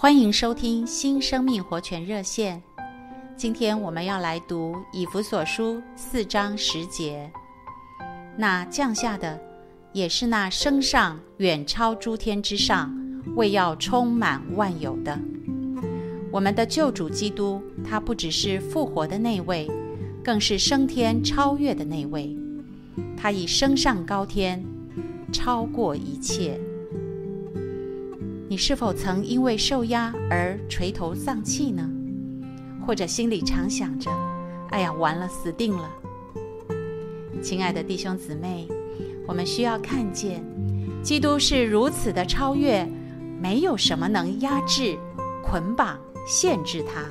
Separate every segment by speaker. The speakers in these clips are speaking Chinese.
Speaker 1: 欢迎收听新生命活泉热线。今天我们要来读以弗所书四章十节。那降下的，也是那升上远超诸天之上，为要充满万有的。我们的救主基督，他不只是复活的那位，更是升天超越的那位。他已升上高天，超过一切。你是否曾因为受压而垂头丧气呢？或者心里常想着：“哎呀，完了，死定了！”亲爱的弟兄姊妹，我们需要看见，基督是如此的超越，没有什么能压制、捆绑、限制他。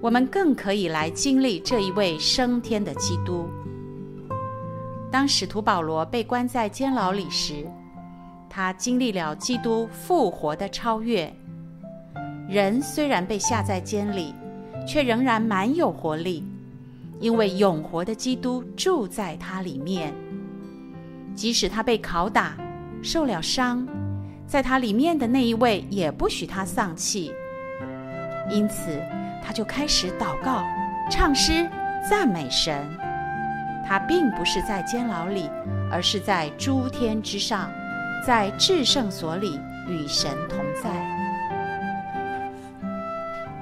Speaker 1: 我们更可以来经历这一位升天的基督。当使徒保罗被关在监牢里时，他经历了基督复活的超越，人虽然被下在监里，却仍然满有活力，因为永活的基督住在他里面。即使他被拷打，受了伤，在他里面的那一位也不许他丧气，因此他就开始祷告、唱诗、赞美神。他并不是在监牢里，而是在诸天之上。在至圣所里与神同在。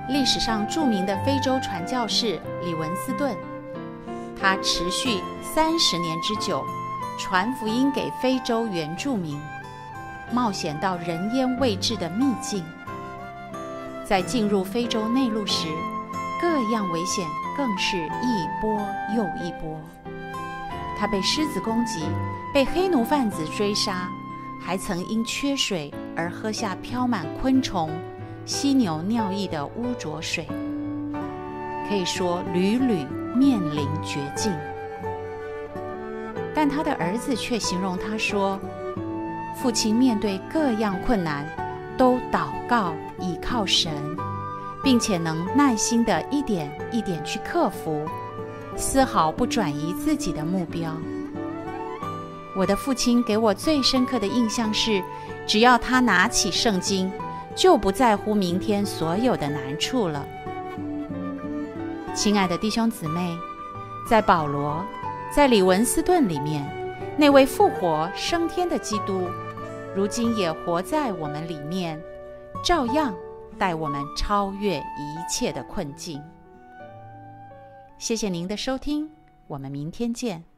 Speaker 1: 历史上著名的非洲传教士李文斯顿，他持续三十年之久，传福音给非洲原住民，冒险到人烟未至的秘境。在进入非洲内陆时，各样危险更是一波又一波。他被狮子攻击，被黑奴贩子追杀。还曾因缺水而喝下飘满昆虫、犀牛尿液的污浊水，可以说屡屡面临绝境。但他的儿子却形容他说：“父亲面对各样困难，都祷告倚靠神，并且能耐心地一点一点去克服，丝毫不转移自己的目标。”我的父亲给我最深刻的印象是，只要他拿起圣经，就不在乎明天所有的难处了。亲爱的弟兄姊妹，在保罗，在李文斯顿里面，那位复活升天的基督，如今也活在我们里面，照样带我们超越一切的困境。谢谢您的收听，我们明天见。